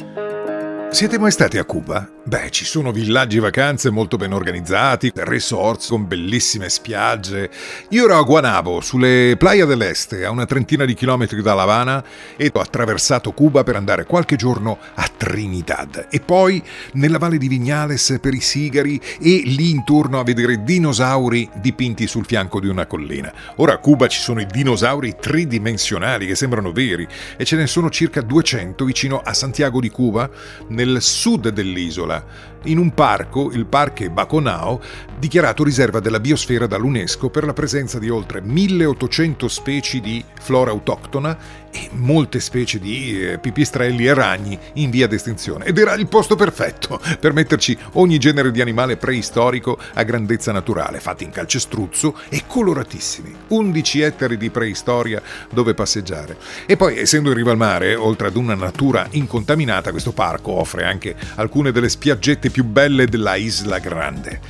Thank you. Siete mai stati a Cuba? Beh, ci sono villaggi vacanze molto ben organizzati, resorts con bellissime spiagge. Io ero a Guanabo, sulle Playa dell'Este, a una trentina di chilometri da La Habana, e ho attraversato Cuba per andare qualche giorno a Trinidad e poi nella valle di Vignales per i sigari e lì intorno a vedere dinosauri dipinti sul fianco di una collina. Ora a Cuba ci sono i dinosauri tridimensionali che sembrano veri e ce ne sono circa 200 vicino a Santiago di Cuba nel sud dell'isola, in un parco, il Parque Baconao, dichiarato riserva della biosfera dall'UNESCO per la presenza di oltre 1800 specie di flora autoctona e molte specie di eh, pipistrelli e ragni in via d'estinzione. Ed era il posto perfetto per metterci ogni genere di animale preistorico a grandezza naturale, fatti in calcestruzzo e coloratissimi. 11 ettari di preistoria dove passeggiare. E poi, essendo in riva al mare, oltre ad una natura incontaminata, questo parco offre anche alcune delle spiaggette più belle della Isla Grande.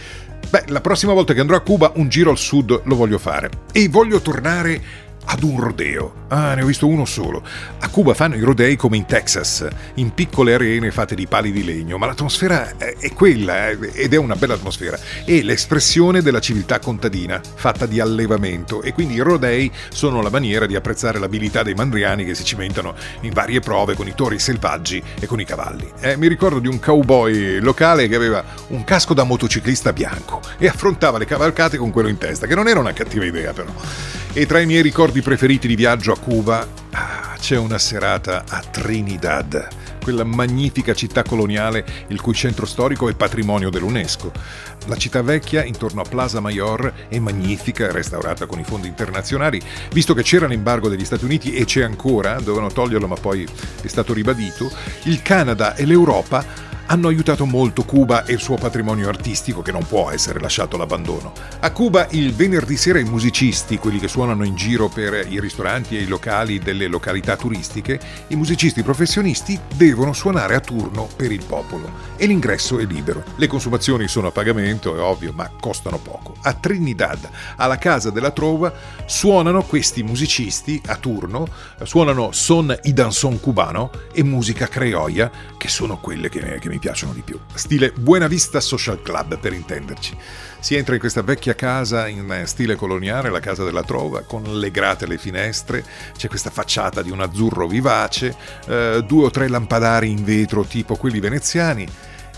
Beh, la prossima volta che andrò a Cuba un giro al sud lo voglio fare e voglio tornare ad un rodeo. Ah, ne ho visto uno solo. A Cuba fanno i rodei come in Texas, in piccole arene fatte di pali di legno, ma l'atmosfera è quella eh, ed è una bella atmosfera. È l'espressione della civiltà contadina, fatta di allevamento, e quindi i rodei sono la maniera di apprezzare l'abilità dei mandriani che si cimentano in varie prove con i tori selvaggi e con i cavalli. Eh, mi ricordo di un cowboy locale che aveva un casco da motociclista bianco e affrontava le cavalcate con quello in testa, che non era una cattiva idea però. E tra i miei ricordi preferiti di viaggio a Cuba ah, c'è una serata a Trinidad, quella magnifica città coloniale il cui centro storico è patrimonio dell'UNESCO. La città vecchia, intorno a Plaza Mayor, è magnifica, restaurata con i fondi internazionali, visto che c'era l'embargo degli Stati Uniti e c'è ancora, dovevano toglierlo ma poi è stato ribadito, il Canada e l'Europa hanno aiutato molto Cuba e il suo patrimonio artistico che non può essere lasciato all'abbandono. A Cuba il venerdì sera i musicisti, quelli che suonano in giro per i ristoranti e i locali delle località turistiche, i musicisti professionisti devono suonare a turno per il popolo e l'ingresso è libero. Le consumazioni sono a pagamento, è ovvio, ma costano poco. A Trinidad, alla Casa della Trova, suonano questi musicisti a turno, suonano son i danzón cubano e musica creoia, che sono quelle che, mi piacciono di più. Stile Buena Vista Social Club, per intenderci. Si entra in questa vecchia casa in stile coloniale, la casa della trova, con le grate alle finestre, c'è questa facciata di un azzurro vivace, eh, due o tre lampadari in vetro tipo quelli veneziani,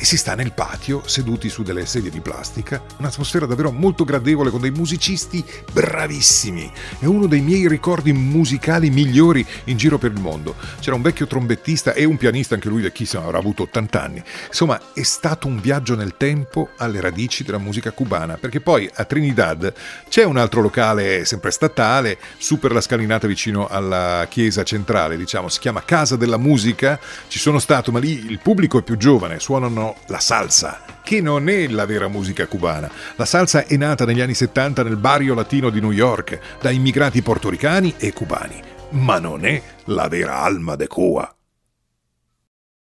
e si sta nel patio seduti su delle sedie di plastica, un'atmosfera davvero molto gradevole con dei musicisti bravissimi. È uno dei miei ricordi musicali migliori in giro per il mondo. C'era un vecchio trombettista e un pianista, anche lui vecchissimo, avrà avuto 80 anni. Insomma, è stato un viaggio nel tempo alle radici della musica cubana, perché poi a Trinidad c'è un altro locale sempre statale, su per la scalinata vicino alla chiesa centrale, diciamo, si chiama Casa della Musica. Ci sono stato, ma lì il pubblico è più giovane, suonano la salsa, che non è la vera musica cubana. La salsa è nata negli anni 70 nel barrio latino di New York da immigrati portoricani e cubani, ma non è la vera alma de Cuba.